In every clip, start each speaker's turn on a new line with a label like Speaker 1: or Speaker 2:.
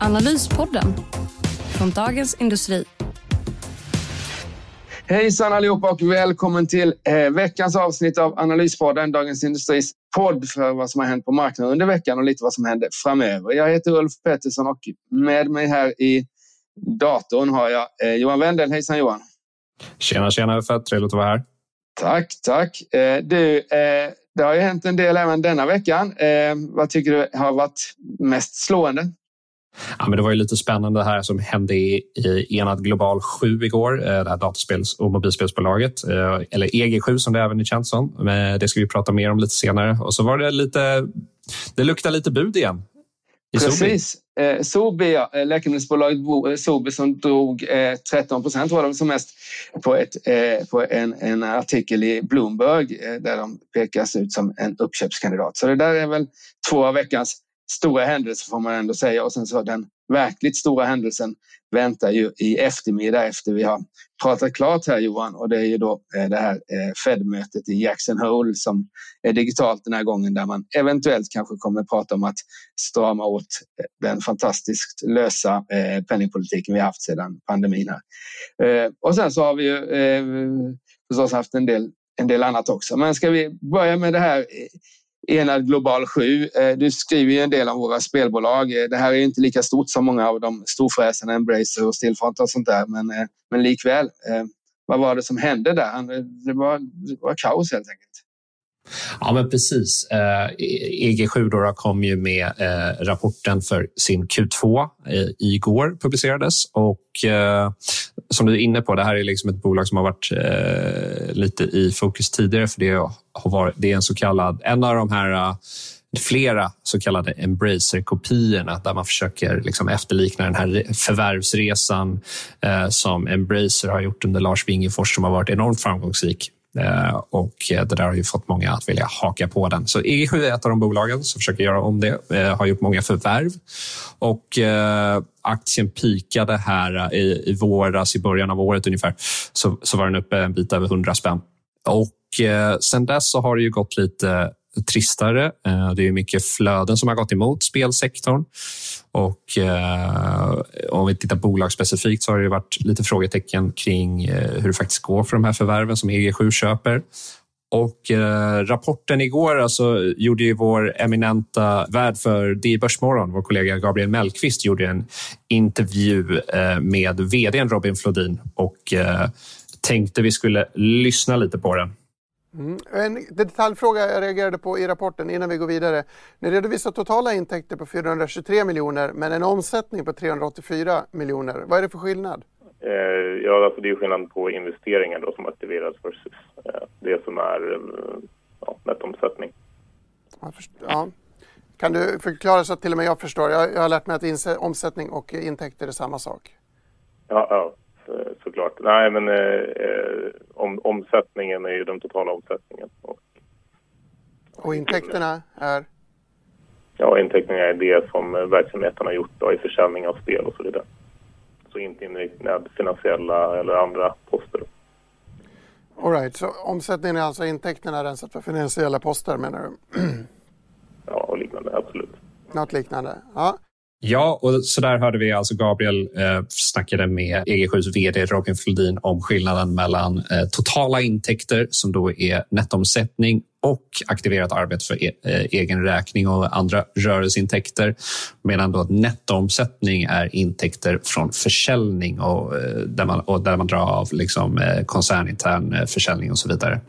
Speaker 1: Analyspodden från Dagens Industri.
Speaker 2: Hejsan allihopa och välkommen till eh, veckans avsnitt av Analyspodden, Dagens Industris podd för vad som har hänt på marknaden under veckan och lite vad som händer framöver. Jag heter Ulf Pettersson och med mig här i datorn har jag eh, Johan Wendel. Hejsan Johan!
Speaker 3: Tjena, tjena Uffe! Trevligt att vara här.
Speaker 2: Tack, tack. Eh, du, det har ju hänt en del även denna veckan. Vad tycker du har varit mest slående?
Speaker 3: Ja, men det var ju lite spännande här som hände i, i Enad Global 7 igår, eh, det här dataspels och mobilspelsbolaget, eh, eller EG7 som det även är känt som. Men det ska vi prata mer om lite senare. Och så var det lite, det luktar lite bud igen.
Speaker 2: Precis. Eh, Sobi, ja, läkemedelsbolaget Sobi som drog 13 procent var de som mest på, ett, på en, en artikel i Bloomberg där de pekas ut som en uppköpskandidat. Så det där är väl två av veckans stora händelser får man ändå säga. Och sen så den verkligt stora händelsen väntar ju i eftermiddag efter vi har pratat klart här Johan och det är ju då eh, det här eh, Fed-mötet i Jackson Hole som är digitalt den här gången där man eventuellt kanske kommer att prata om att strama åt eh, den fantastiskt lösa penningpolitiken vi haft sedan pandemin här. Och sen så har vi ju förstås haft en del, en del annat också. Men ska vi börja med det här Enad Global 7. Eh, du skriver ju en del om våra spelbolag. Eh, det här är inte lika stort som många av de storfräsarna, Embracer och Stillfront och sånt där, men, eh, men likväl. Vad var det som hände där? Det var, det var kaos helt enkelt.
Speaker 3: Ja, men precis. Eh, e- EG7 då kom ju med eh, rapporten för sin Q2 eh, igår publicerades och som du är inne på, det här är liksom ett bolag som har varit lite i fokus tidigare för det har varit, det är en så kallad, en av de här flera så kallade Embracer-kopiorna där man försöker liksom efterlikna den här förvärvsresan eh, som Embracer har gjort under Lars Wingefors som har varit enormt framgångsrik. Eh, och eh, det där har ju fått många att vilja haka på den. Så EG7 är ett av de bolagen som försöker göra om det, eh, har gjort många förvärv. Och aktien pikade här i, i våras, i början av året ungefär, så, så var den uppe en bit över 100 spänn. Och sen dess så har det ju gått lite tristare. Eh, det är mycket flöden som har gått emot spelsektorn. Och eh, om vi tittar bolagsspecifikt så har det varit lite frågetecken kring eh, hur det faktiskt går för de här förvärven som EG7 köper. Och eh, rapporten igår alltså, gjorde ju vår eminenta värd för DI Börsmorgon, vår kollega Gabriel Mellqvist, gjorde en intervju eh, med vd Robin Flodin och eh, tänkte vi skulle lyssna lite på den.
Speaker 4: Mm. En detaljfråga jag reagerade på i rapporten innan vi går vidare. Ni redovisar totala intäkter på 423 miljoner men en omsättning på 384 miljoner. Vad är det för skillnad?
Speaker 5: Eh, ja, alltså det är skillnad på investeringar då som aktiveras versus eh, det som är eh, ja, nettomsättning.
Speaker 4: Ja. Kan du förklara så att till och med jag förstår? Jag, jag har lärt mig att omsättning och intäkter är samma sak.
Speaker 5: Ja, ja såklart. Nej, men eh, om, omsättningen är ju den totala omsättningen. Och,
Speaker 4: och intäkterna är?
Speaker 5: Ja, intäkterna är det som verksamheten har gjort då, i försäljning av spel och så vidare. Så inte inräknad finansiella eller andra poster.
Speaker 4: All right. så omsättningen är alltså intäkterna rensat för finansiella poster menar du?
Speaker 5: ja, och liknande, absolut.
Speaker 4: Något liknande, ja.
Speaker 3: Ja, och så där hörde vi alltså Gabriel eh, snackade med EG7s vd Robin Flodin om skillnaden mellan eh, totala intäkter som då är nettomsättning och aktiverat arbete för e eh, egen räkning och andra rörelseintäkter. Medan då nettoomsättning är intäkter från försäljning och, eh, där, man, och där man drar av liksom, eh, koncernintern försäljning och så vidare.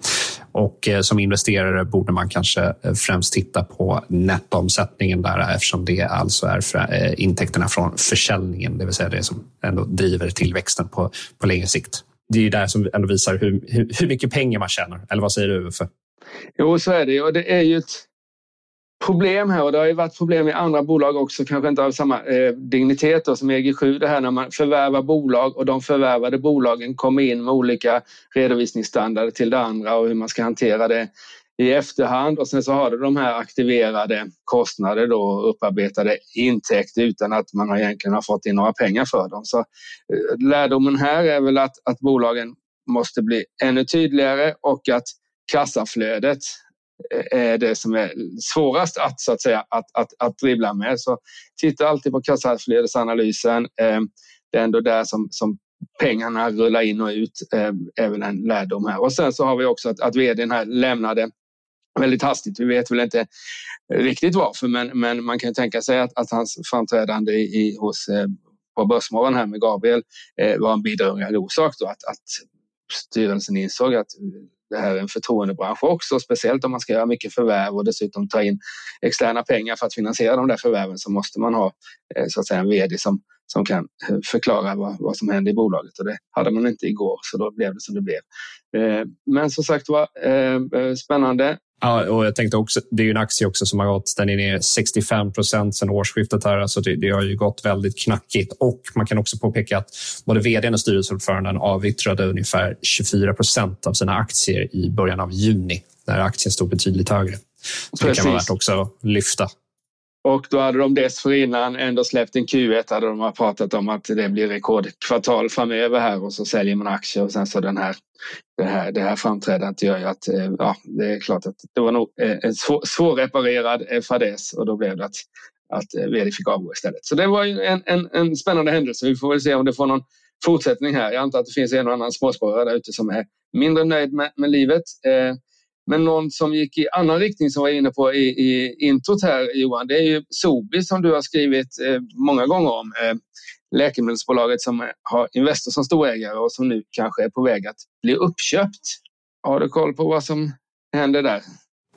Speaker 3: Och som investerare borde man kanske främst titta på nettoomsättningen där eftersom det alltså är intäkterna från försäljningen, det vill säga det som ändå driver tillväxten på, på längre sikt. Det är det som ändå visar hur, hur, hur mycket pengar man tjänar. Eller vad säger du, Uffe?
Speaker 2: Jo, så är det. Och det är ju ett, problem här och det har ju varit problem i andra bolag också, kanske inte av samma eh, dignitet då, som EG7, det här när man förvärvar bolag och de förvärvade bolagen kommer in med olika redovisningsstandarder till det andra och hur man ska hantera det i efterhand och sen så har du de här aktiverade kostnader då upparbetade intäkter utan att man egentligen har fått in några pengar för dem. Så eh, lärdomen här är väl att, att bolagen måste bli ännu tydligare och att kassaflödet eh, är det som är svårast att, så att, säga, att, att, att dribbla med. Så titta alltid på kassaflödesanalysen. Ehm, det är ändå där som, som pengarna rullar in och ut, ehm, Även är väl en lärdom här. Och sen så har vi också att, att vdn här lämnade väldigt hastigt. Vi vet väl inte riktigt varför, men, men man kan tänka sig att, att hans framträdande i, hos, ehm, på Börsmorgon här med Gabriel eh, var en bidragande orsak då att, att styrelsen insåg att det här är en förtroendebransch också, speciellt om man ska göra mycket förvärv och dessutom ta in externa pengar för att finansiera de där förvärven så måste man ha eh, så att säga en vd som, som kan eh, förklara vad, vad som händer i bolaget och det hade man inte igår så då blev det som det blev. Eh, men som sagt var spännande
Speaker 3: Ja, och jag tänkte också, det är ju en aktie också som har gått, den är ner 65 procent sedan årsskiftet. Här, alltså det, det, har ju gått väldigt knackigt. Och man kan också påpeka att både vd och styrelseordföranden avyttrade ungefär 24 procent av sina aktier i början av juni, när aktien stod betydligt högre. Så Precis. det kan vara värt också att lyfta.
Speaker 2: Och då hade de dessförinnan ändå släppt en Q1 hade de pratat om att det blir rekordkvartal framöver här och så säljer man aktier och sen så den här det här, det här framträdandet gör ju att eh, ja, det är klart att det var nog eh, en svår, svårreparerad eh, fadäs och då blev det att, att vd fick avgå istället. Så det var ju en, en, en spännande händelse. Vi får väl se om det får någon fortsättning här. Jag antar att det finns en och annan småsparare där ute som är mindre nöjd med, med livet. Men någon som gick i annan riktning som var inne på i, i introt här Johan, det är ju Sobi som du har skrivit eh, många gånger om eh, läkemedelsbolaget som eh, har Investor som storägare och som nu kanske är på väg att bli uppköpt. Har du koll på vad som händer där?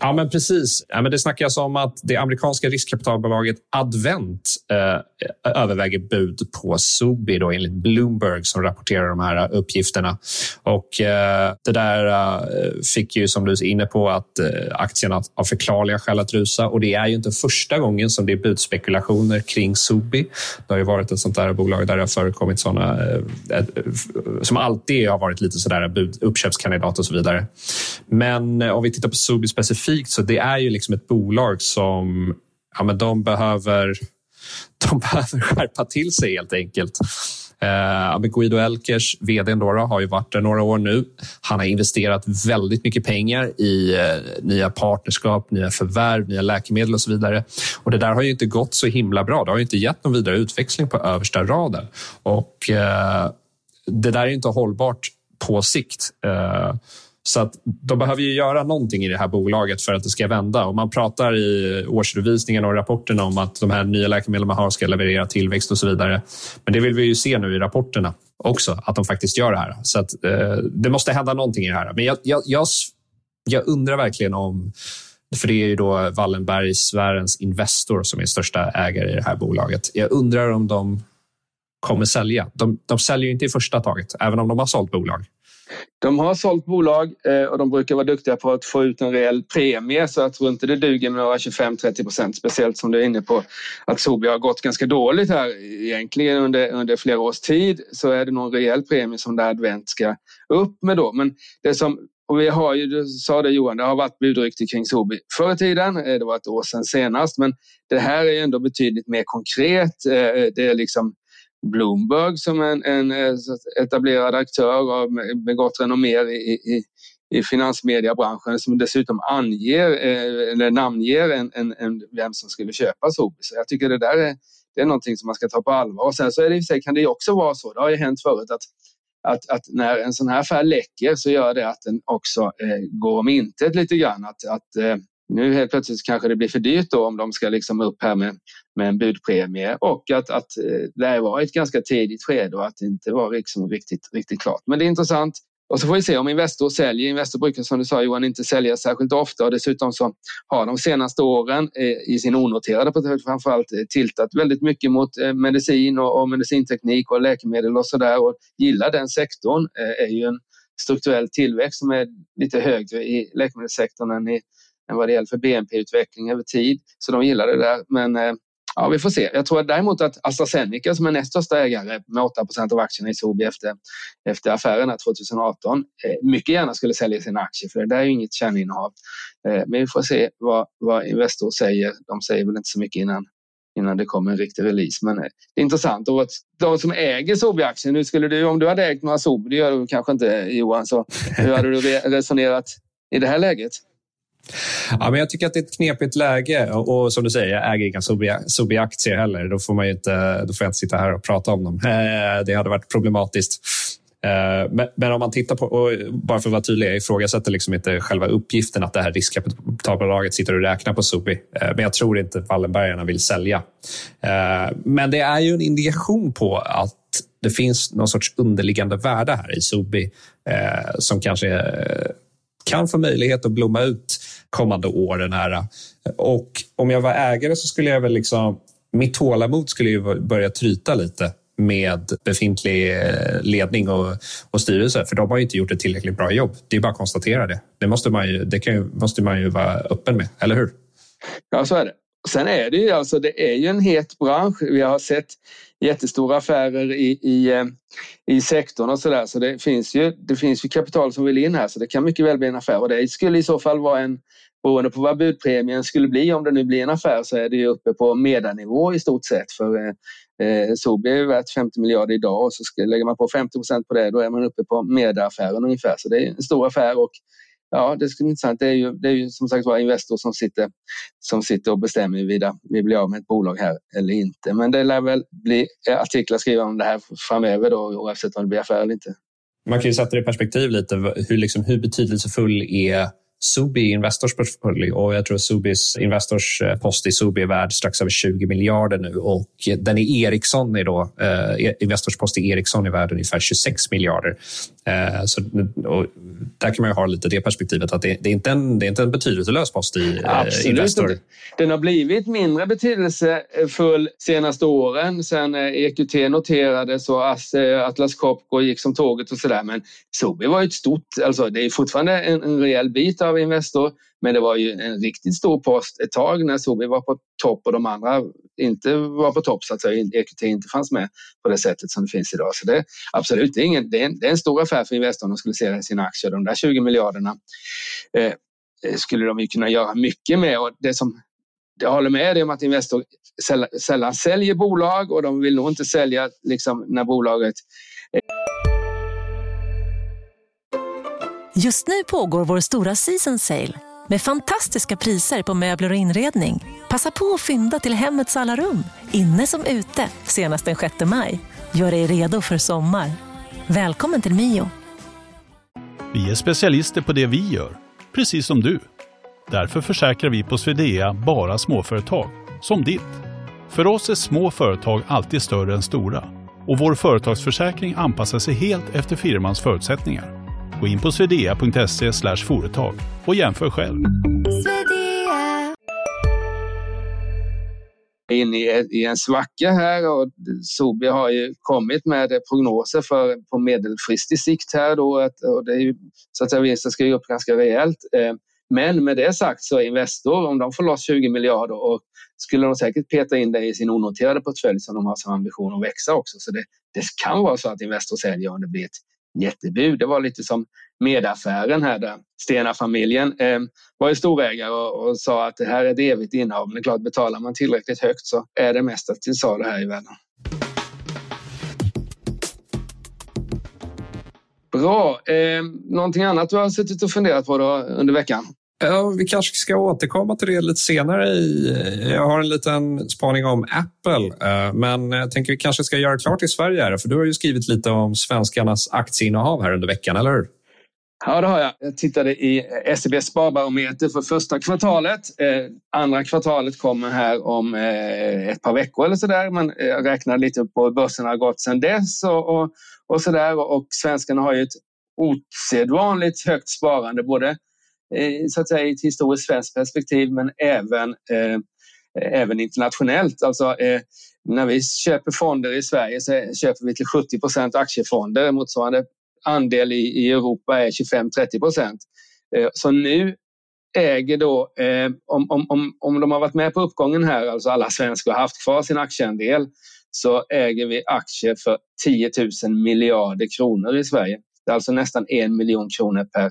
Speaker 3: Ja, men precis. Ja, men det snackas om att det amerikanska riskkapitalbolaget Advent eh, överväger bud på Sobi då, enligt Bloomberg som rapporterar de här eh, uppgifterna. Och eh, Det där eh, fick ju, som du är inne på, att eh, aktierna av förklarliga skäl att rusa. Och det är ju inte första gången som det är budspekulationer kring Sobi. Det har ju varit ett sånt där bolag där det har förekommit såna eh, eh som alltid har varit lite sådär bud, uppköpskandidat och så vidare. Men eh, om vi tittar på Sobi specifikt specifikt så det är ju liksom ett bolag som ja, men de, behöver, de behöver skärpa till sig helt enkelt. Eh, Guido Elkers, vd, då, har ju varit där några år nu. Han har investerat väldigt mycket pengar i eh, nya partnerskap, nya förvärv, nya läkemedel och så vidare. Och Det där har ju inte gått så himla bra. Det har inte gett någon vidare utväxling på översta raden. Och eh, Det där är inte hållbart på sikt. Eh, så att de behöver ju göra någonting i det här bolaget för att det ska vända. Och man pratar i årsredovisningen och rapporterna om att de här nya läkemedlen man har ska leverera tillväxt och så vidare. Men det vill vi ju se nu i rapporterna också, att de faktiskt gör det här. Så att, eh, det måste hända någonting i det här. Men jag, jag, jag, jag undrar verkligen om för det är ju då Wallenbergsfärens Investor som är största ägare i det här bolaget. Jag undrar om de kommer sälja. De, de säljer inte i första taget, även om de har sålt bolag.
Speaker 2: De har sålt bolag eh, och de brukar vara duktiga på att få ut en rejäl premie så jag tror inte det duger med några 25-30 procent. Speciellt som du är inne på att Sobi har gått ganska dåligt här egentligen under, under flera års tid så är det någon rejäl premie som det Advent ska upp med då. Men det som och vi har ju, du sa det Johan, det har varit budrykte kring Sobi förr i tiden. Eh, det var ett år sedan senast, men det här är ändå betydligt mer konkret. Eh, det är liksom Bloomberg som en, en eh, etablerad aktör med gott renommé i, i, i finansmediebranschen som dessutom anger eh, eller namnger en, en, en, vem som skulle köpa Sobi. Så jag tycker det där är, det är någonting som man ska ta på allvar. Och sen så är det i sig, kan det också vara så, det har ju hänt förut att att, att, när en sån här affär läcker så gör det att den också eh, går om intet lite grann. Att, att eh, nu helt plötsligt kanske det blir för dyrt då om de ska liksom upp här med, med en budpremie och att, att eh, det var ett ganska tidigt skede och att det inte var liksom riktigt, riktigt klart. Men det är intressant. Och så får vi se om Investor säljer. Investor brukar som du sa Johan inte sälja särskilt ofta och dessutom så har de senaste åren eh, i sin onoterade portfölj framförallt eh, tiltat väldigt mycket mot eh, medicin och, medicinteknik och läkemedel och så där och gillar den sektorn är ju en strukturell tillväxt som är lite högre i läkemedelssektorn än i än vad det gäller för BNP-utveckling över tid. Så de gillar det där. Men eh, ja, vi får se. Jag tror däremot att AstraZeneca som är näst största ägare med 8% av aktierna i Sobi efter, efter affärerna 2018 eh, mycket gärna skulle sälja sina aktier för det där är ju inget kärninnehav. Eh, men vi får se vad, vad Investor säger. De säger väl inte så mycket innan innan det kommer en riktig release. Men det är intressant. Och de som äger Sobi-aktien, nu skulle du, om du hade ägt några Sobi, det gör du kanske inte Johan, så hur hade du resonerat i det här läget?
Speaker 3: Ja, men jag tycker att det är ett knepigt läge och, och som du säger, jag äger inga Sobi-aktier heller. Då får, man inte, då får jag inte sitta här och prata om dem. Eh, det hade varit problematiskt. Eh, men, om man tittar på, och bara för att vara tydlig, jag ifrågasätter liksom inte själva uppgiften att det här riskkapitalbolaget sitter och räknar på Sobi. Eh, men jag tror inte Wallenbergarna vill sälja. Men det är ju en indikation på att det finns någon sorts underliggande värde här i Sobi som kanske kan få möjlighet att blomma ut kommande åren. Här. Och om jag var ägare så skulle jag väl liksom... Mitt tålamod skulle ju börja tryta lite med befintlig eh, ledning och, och styrelse, för de har inte gjort ett tillräckligt bra jobb. Det är bara att konstatera det. Det måste man ju, det kan ju, måste man ju vara öppen med, eller hur?
Speaker 2: Ja, så är det. Sen är det ju alltså, det är ju en het bransch. Vi har sett jättestora affärer i, i, eh, i sektorn och så där. Så det finns, ju, det finns ju kapital som vill in här så det kan mycket väl bli en affär. Och det skulle i så fall vara en beroende på vad budpremien skulle bli om det nu blir en affär så är det ju uppe på medanivå i stort sett. För eh, eh Sobi är värt 50 miljarder idag och så ska, lägger man på 50 procent på det då är man uppe på medaaffären ungefär. Så det är en stor affär och ja, det skulle bli intressant. Det är ju, det är ju som sagt var Investor som sitter, som sitter och bestämmer huruvida vi blir av med ett bolag här eller inte. Men det lär väl bli eh, artiklar skrivna om det här framöver då, oavsett om det blir affär eller inte.
Speaker 3: Man kan ju sätta det i perspektiv lite. Hur, liksom, hur betydelsefull är Subi Investors portfölj och jag tror Subis Investors eh, post i Subi är värd strax över 20 miljarder nu och den i Ericsson är då, eh, Investors post i Ericsson är värd ungefär 26 miljarder. Eh, så, där kan man ju ha lite det perspektivet att det, det, är, inte en, det är inte en betydelselös post i eh, Investor.
Speaker 2: Den har blivit mindre betydelsefull senaste åren sen EQT noterades och Atlas Copco gick som tåget och sådär. Men Sobi var ett stort, alltså det är fortfarande en, en rejäl bit av av Investor. Men det var ju en riktigt stor post ett tag när Sobi var på topp och de andra inte var på topp så att säga. EQT inte fanns med på det sättet som det finns idag. Så det absolut, det är, ingen, det är, en, det är en stor affär för Investor om de skulle sälja sina aktier. De där 20 miljarderna eh, skulle de ju kunna göra mycket med och det som jag håller med dig om att Investor sällan säljer bolag och de vill nog inte sälja liksom, när bolaget
Speaker 6: Just nu pågår vår stora season sale med fantastiska priser på möbler och inredning. Passa på att fynda till hemmets alla rum, inne som ute, senast den 6 maj. Gör dig redo för sommar. Välkommen till Mio.
Speaker 7: Vi är specialister på det vi gör, precis som du. Därför försäkrar vi på Swedea bara småföretag, som ditt. För oss är små företag alltid större än stora och vår företagsförsäkring anpassar sig helt efter firmans förutsättningar. Gå in på swedea.se företag och jämför själv.
Speaker 2: in i, i en svacka här och Sobi har ju kommit med prognoser för på medelfristig sikt här då att, och det är ju så att säga vinsten ska ju upp ganska rejält. Eh, men med det sagt så är Investor, om de får loss 20 miljarder och skulle de säkert peta in det i sin onoterade portfölj som de har som ambition att växa också. Så det, det kan vara så att Investor säljer om det blir ett jättebud. Det var lite som medaffären här där Stena-familjen eh, var ju storägare och, och, sa att det här är ett evigt innehav. Men det är klart, betalar man tillräckligt högt så är det mesta till salu här i världen. Bra. Eh, någonting annat du har suttit och funderat på då under veckan?
Speaker 3: Ja, vi kanske ska återkomma till det lite senare. I, jag har en liten spaning om Apple, eh, men jag tänker vi kanske ska göra klart i Sverige. Här, för du har ju skrivit lite om svenskarnas aktieinnehav här under veckan, eller hur?
Speaker 2: Ja, det har jag. Jag tittade i SEB Sparbarometer för första kvartalet. Eh, andra kvartalet kommer här om eh, ett par veckor eller så där. Men jag räknar lite på hur börsen har gått sedan dess och, och, och så där. Och svenskarna har ju ett osedvanligt högt sparande, både Eh, så att säga, i ett historiskt svenskt perspektiv men även, eh, även internationellt. Alltså, eh, när vi köper fonder i Sverige så köper vi till 70 procent aktiefonder. Motsvarande andel i, i Europa är 25-30 procent. Eh, så nu äger då, eh, om, om, om, om de har varit med på uppgången här, alltså alla svenskar har haft kvar sin aktieandel, så äger vi aktier för 10 000 miljarder kronor i Sverige. Det är alltså nästan en miljon kronor per,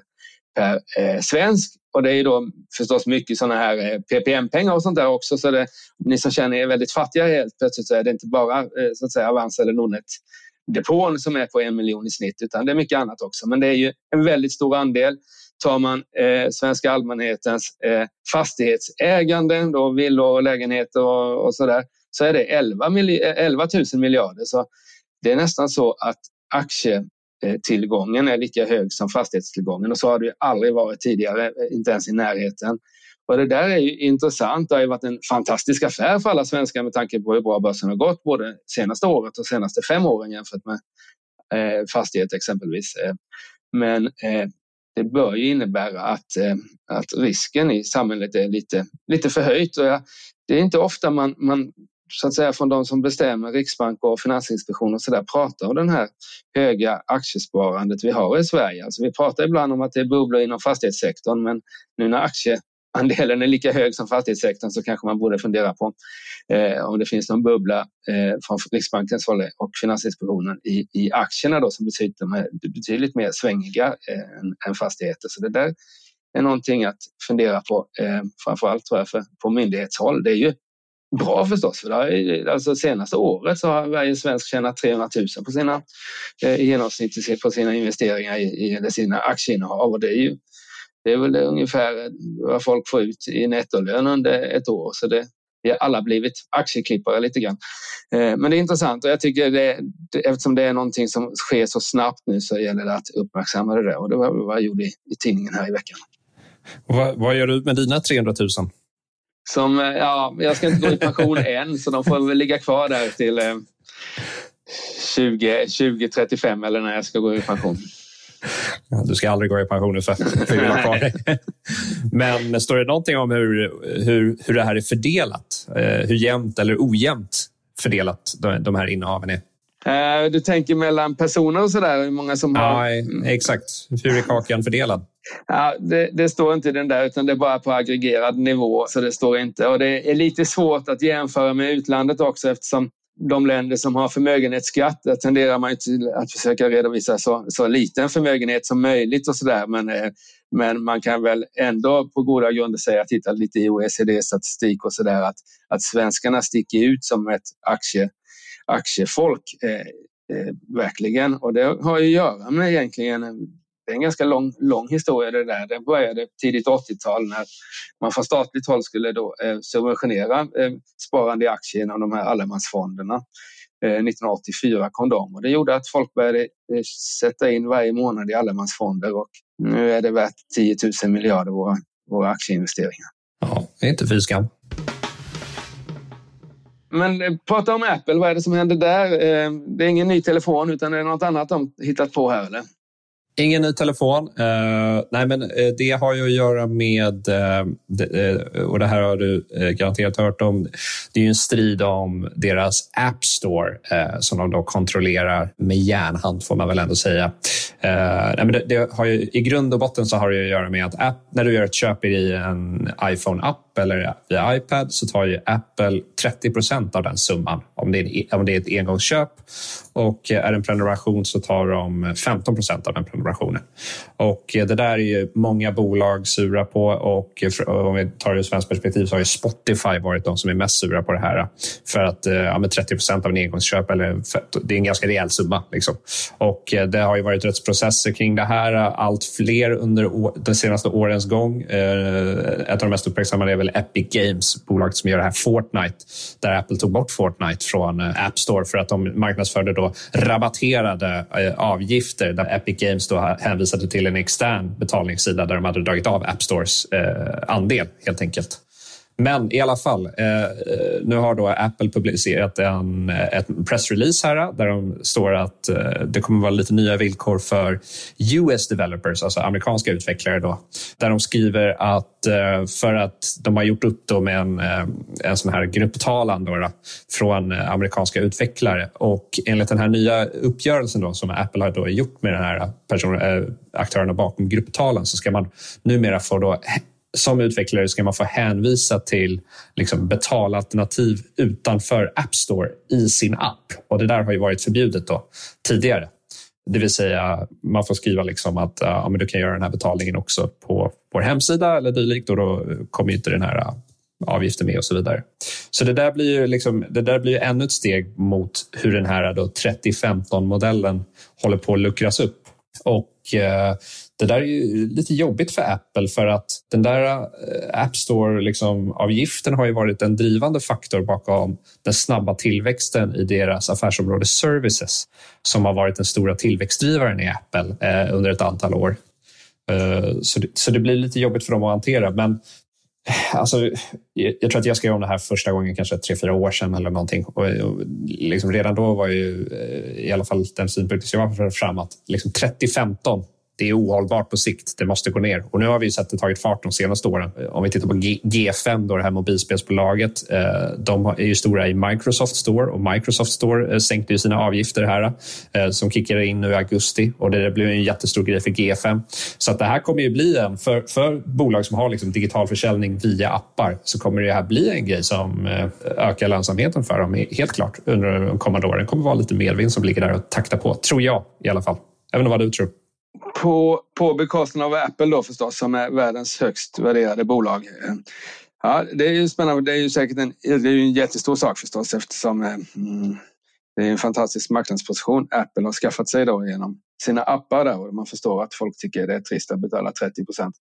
Speaker 2: per eh, svensk. Och det är då förstås mycket sådana här eh, PPM-pengar och sånt där också. Så det, ni som känner er väldigt fattiga helt plötsligt så är det inte bara eh, så att säga Avanza eller Nordnet depån som är på en miljon i snitt utan det är mycket annat också. Men det är ju en väldigt stor andel. Tar man eh, svenska allmänhetens eh, fastighetsägande, då villor och lägenheter och, och så där, så är det 11, 11 000 miljarder. Så det är nästan så att aktie Eh, tillgången är lika hög som fastighetstillgången och så har det aldrig varit tidigare, eh, inte ens i närheten. Och det där är ju intressant. Det har ju varit en fantastisk affär för alla svenskar med tanke på hur bra börsen har gått både senaste året och senaste fem åren jämfört med eh, fastighet exempelvis. Eh, men eh, det bör ju innebära att, eh, att risken i samhället är lite, lite förhöjt. Och jag, det är inte ofta man, man så att säga från de som bestämmer, Riksbank och Finansinspektionen och så där, pratar om den här höga aktiesparandet vi har i Sverige. Alltså vi pratar ibland om att det är bubblor inom fastighetssektorn, men nu när aktieandelen är lika hög som fastighetssektorn så kanske man borde fundera på eh, om det finns någon bubbla eh, från Riksbankens håll och Finansinspektionen i, i aktierna då som betyder betydligt mer svängiga eh, än, än fastigheter. Så det där är någonting att fundera på, eh, framförallt tror jag för, på myndighetshåll. Det är ju bra förstås. För är, alltså senaste året så har varje svensk tjänat 300 000 på sina, eh, i genomsnitt på sina investeringar i, eller sina aktieinnehav. Och det är ju det är väl ungefär vad folk får ut i nettolön under ett år. Så det, vi har alla blivit aktieklippare lite grann. Eh, men det är intressant och jag tycker det, eftersom det är någonting som sker så snabbt nu så gäller det att uppmärksamma det där och det var vad jag gjorde i, i tidningen här i veckan.
Speaker 3: Vad, vad gör du med dina 300 000?
Speaker 2: Som, eh, ja, jag ska inte gå i pension än så de får väl ligga kvar där till 20, 2035 eller när jag ska gå i pension.
Speaker 3: Ja, du ska aldrig gå i pension för, för att ha kvar dig. Men står det någonting om hur, hur, hur det här är fördelat? Eh, hur jämnt eller ojämnt fördelat de, här innehaven är?
Speaker 2: Eh, du tänker mellan personer och sådär? Hur många som har...
Speaker 3: Ja, exakt. Hur är kakan fördelad?
Speaker 2: Ja, det, det, står inte i den där, utan det är bara på aggregerad nivå. Så det står inte. Och det är lite svårt att jämföra med utlandet också eftersom de länder som har förmögenhetsskatt, där tenderar man till att försöka redovisa så, så liten förmögenhet som möjligt och sådär. Men, eh, men man kan väl ändå på goda grunder säga, titta lite i OECD-statistik och sådär, att, att svenskarna sticker ut som ett aktie, aktiefolk. Eh, eh, verkligen. Och det har ju att göra med egentligen det är en ganska lång, lång historia det där. Det började tidigt 80-tal när man från statligt håll skulle då, eh, subventionera eh, sparande i aktier genom de här allemansfonderna. Eh, 1984 kom de och det gjorde att folk började eh, sätta in varje månad i allemansfonder och nu är det värt 10 000 miljarder våra, våra aktieinvesteringar.
Speaker 3: Ja, det är inte fy skam.
Speaker 2: Men eh, prata om Apple, vad är det som händer där? Eh, det är ingen ny telefon utan det är något annat de hittat på här eller?
Speaker 3: Ingen ny telefon. Uh, nej, men det har ju att göra med, uh, det, och det här har du garanterat hört om, det är ju en strid om deras App Store som de då kontrollerar med järnhand, får man väl ändå säga. nej, men det, det, har ju, I grund och botten så har det att göra med att app, när du gör ett köp i en iPhone-app eller via iPad så tar ju Apple 30 procent av den summan om det, är, e- om det är ett engångsköp och är det en prenumeration så tar de 15 procent av den prenumerationen. Och det där är ju många bolag sura på och om vi tar det ur svenskt perspektiv så har ju Spotify varit de som är mest sura på det här. För att eh, ja, 30 procent av en engångsköp, eller, det är en ganska rejäl summa. Liksom. Och eh, det har ju varit rättsprocesser kring det här. Allt fler under de senaste årens gång. Eh, ett av de mest uppmärksammade väl Epic Games, bolaget som gör det här Fortnite, där Apple tog bort Fortnite från eh, App Store för att de marknadsförde då rabatterade eh, avgifter där Epic Games då hänvisade till en extern betalningssida där de hade dragit av App Stores eh, andel helt enkelt. Men i alla fall, eh, eh, nu har då Apple publicerat en eh, ett pressrelease här eh, där de står att eh, det kommer vara lite nya villkor för US developers, alltså amerikanska utvecklare. Då, där de skriver att eh, för att de har gjort upp då med en, en sån här grupptalan då, då, från amerikanska utvecklare och enligt den här nya uppgörelsen då, som Apple har då gjort med den här person, aktörerna bakom grupptalan så ska man numera få då som utvecklare ska man få hänvisa till liksom betalalternativ utanför App Store i sin app. Och Det där har ju varit förbjudet då, tidigare. Det vill säga, man får skriva liksom att ja, men du kan göra den här betalningen också på vår hemsida eller dylikt och då kommer inte den här avgiften med och så vidare. Så det där blir ju liksom, det där blir ännu ett steg mot hur den här 3015-modellen håller på att luckras upp. Och eh, det där är ju lite jobbigt för Apple för att den där eh, App Store-avgiften liksom, har ju varit en drivande faktor bakom den snabba tillväxten i deras affärsområde Services som har varit den stora tillväxtdrivaren i Apple eh, under ett antal år. Eh, så, det, så det blir lite jobbigt för dem att hantera. Men eh, Alltså, jag tror att jag skrev om det här första gången kanske tre, fyra år sedan eller någonting. Och, och liksom redan då var ju eh, i alla fall den synpunkten som jag var fram att liksom 3015 det är ohållbart på sikt. Det måste gå ner. Och nu har vi sett det tagit fart de senaste åren. Om vi tittar på G5, då, det här mobilspelsbolaget. Eh, de är ju stora i Microsoft Store och Microsoft Store eh, sänkte ju sina avgifter här eh, som kickade in nu i augusti och det blev en jättestor grej för G5. Så att det här kommer ju bli en, för, för bolag som har liksom digital försäljning via appar så kommer det här bli en grej som ökar lönsamheten för dem, helt klart, under de kommande åren. Det kommer vara lite medvind som ligger där och taktar på, tror jag i alla fall. Även vad du tror.
Speaker 2: På, på bekostnad av Apple då förstås, som är världens högst värderade bolag. Ja, det är ju spännande. Det är ju säkert en, det är en jättestor sak förstås eftersom eh, mm, det är en fantastisk marknadsposition Apple har skaffat sig då genom sina appar där och man förstår att folk tycker det är trist att betala 30 procent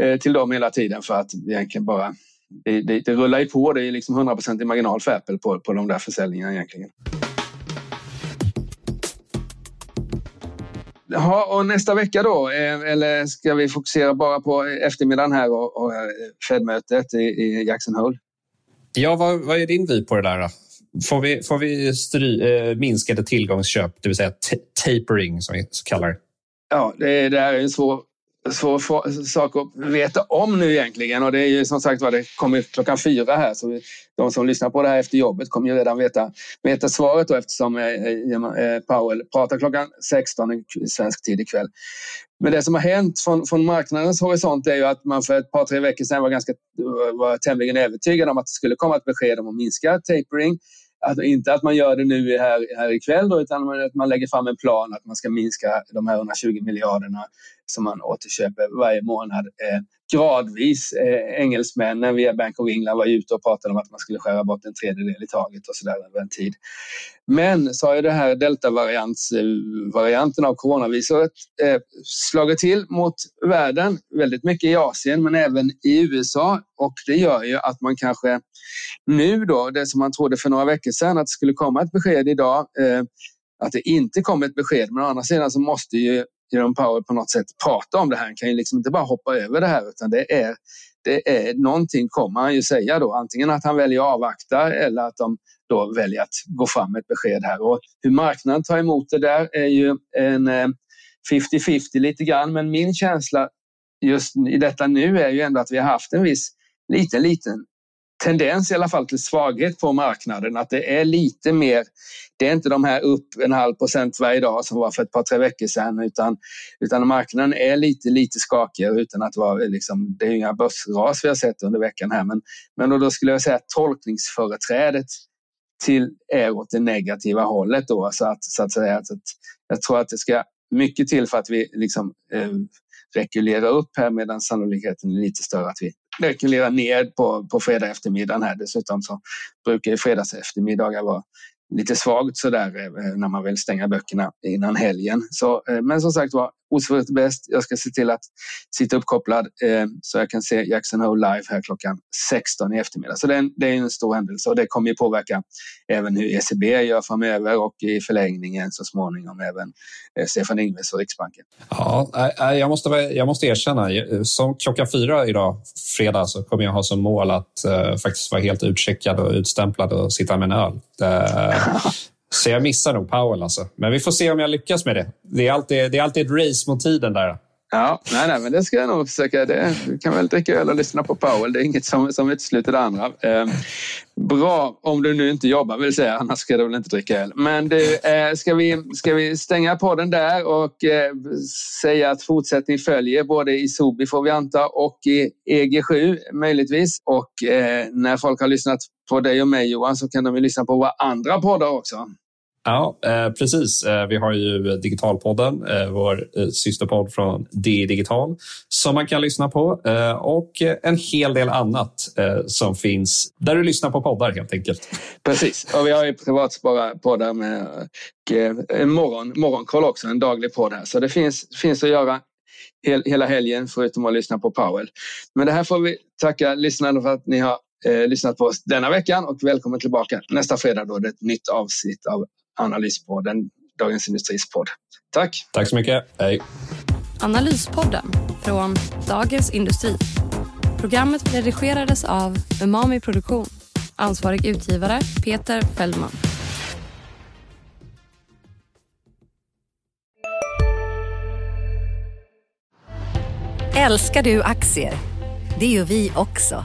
Speaker 2: eh, till dem hela tiden för att egentligen bara det, det, det rullar ju på. Det är liksom 100 i marginal för Apple på, på de där försäljningarna egentligen. Ja, och nästa vecka då, eh, eller ska vi fokusera bara på eftermiddagen här och, och eh, Fed-mötet i, i Jackson Hole?
Speaker 3: Ja, vad, vad är din vy på det där? Då? Får vi, får vi stry, eh, minskade tillgångsköp, det vill säga tapering som vi kallar det?
Speaker 2: Ja, det, det är en svår svår sak att veta om nu egentligen och det är ju som sagt var det kommer klockan fyra här så de som lyssnar på det här efter jobbet kommer ju redan veta, veta svaret då eftersom eh, eh, eh Powell pratar klockan 16 i svensk tid ikväll. Men det som har hänt från, från marknadens horisont är ju att man för ett par tre veckor sedan var ganska eh, var tämligen övertygad om att det skulle komma ett besked om att minska tapering att, inte att man gör det nu här, här ikväll då, utan att man lägger fram en plan att man ska minska de här 120 miljarderna som man återköper varje månad eh, gradvis. Eh, engelsmännen via Bank of England var ute och pratade om att man skulle skära bort en tredjedel i taget och så där över en tid. Men så har ju det här deltavarianten av coronaviruset eh, slagit till mot världen, väldigt mycket i Asien men även i USA och det gör ju att man kanske nu då, det som man trodde för några veckor sedan att det skulle komma ett besked idag, eh, att det inte kommer ett besked. Men å andra sidan så måste ju Jerome Powell på något sätt prata om det här. Han kan ju liksom inte bara hoppa över det här utan det är, det är någonting kommer han ju säga då. Antingen att han väljer att avvakta eller att de då väljer att gå fram med ett besked här. Och hur marknaden tar emot det där är ju en eh, 50-50 lite grann. Men min känsla just i detta nu är ju ändå att vi har haft en viss liten, liten tendens i alla fall till svaghet på marknaden. Att det är lite mer, det är inte de här upp en halv procent varje dag som var för ett par, tre veckor sedan utan, utan marknaden är lite, lite skakigare utan att vara liksom, det är inga börsras vi har sett under veckan här men, men då skulle jag säga att tolkningsföreträdet till är åt det negativa hållet då så att, så att säga att, att jag tror att det ska mycket till för att vi liksom eh, rekylerar upp här medan sannolikheten är lite större att vi rekylerar ner på, på fredag eftermiddagen här. Dessutom så brukar fredags eftermiddagar vara lite svagt så där eh, när man vill stänga böckerna innan helgen. Så, eh, men som sagt var, osvuret bäst. Jag ska se till att sitta uppkopplad eh, så jag kan se Jackson Hole live här klockan 16 i eftermiddag. Så det är, en, det är en stor händelse och det kommer ju påverka även hur ECB gör framöver och i förlängningen så småningom även Stefan Ingves och Riksbanken.
Speaker 3: Ja, jag måste, jag måste erkänna, som klockan fyra idag, fredag, så kommer jag ha som mål att uh, faktiskt vara helt utcheckad och utstämplad och sitta med en öl. Så jag missar nog Powell. Alltså. Men vi får se om jag lyckas med det. Det är alltid, det är alltid ett race mot tiden där.
Speaker 2: Ja, nej, nej, men det ska jag nog försöka. Det, du kan väl dricka öl och lyssna på Powell. Det är inget som, som utesluter det andra. Eh, bra om du nu inte jobbar vill säga, annars ska du väl inte dricka öl. Men du, eh, ska, vi, ska vi stänga podden där och eh, säga att fortsättning följer både i Sobi får vi anta och i EG7 möjligtvis. Och eh, när folk har lyssnat på dig och mig Johan så kan de ju lyssna på våra andra poddar också.
Speaker 3: Ja, eh, precis. Eh, vi har ju Digitalpodden, eh, vår systerpodd från DI Digital som man kan lyssna på och en hel del annat som finns där du lyssnar på poddar helt enkelt.
Speaker 2: Precis, och vi har ju privatspara poddar med en morgon, morgonkoll också, en daglig podd här. Så det finns, finns att göra hel, hela helgen förutom att lyssna på Powell. Men det här får vi tacka lyssnarna för att ni har eh, lyssnat på oss denna veckan och välkommen tillbaka nästa fredag då det är ett nytt avsnitt av Analyspodden, Dagens Industris podd. Tack!
Speaker 3: Tack så mycket. Hej!
Speaker 1: Analyspodden från Dagens Industri. Programmet redigerades av Umami Produktion. Ansvarig utgivare Peter Fellman.
Speaker 8: Älskar du aktier? Det gör vi också.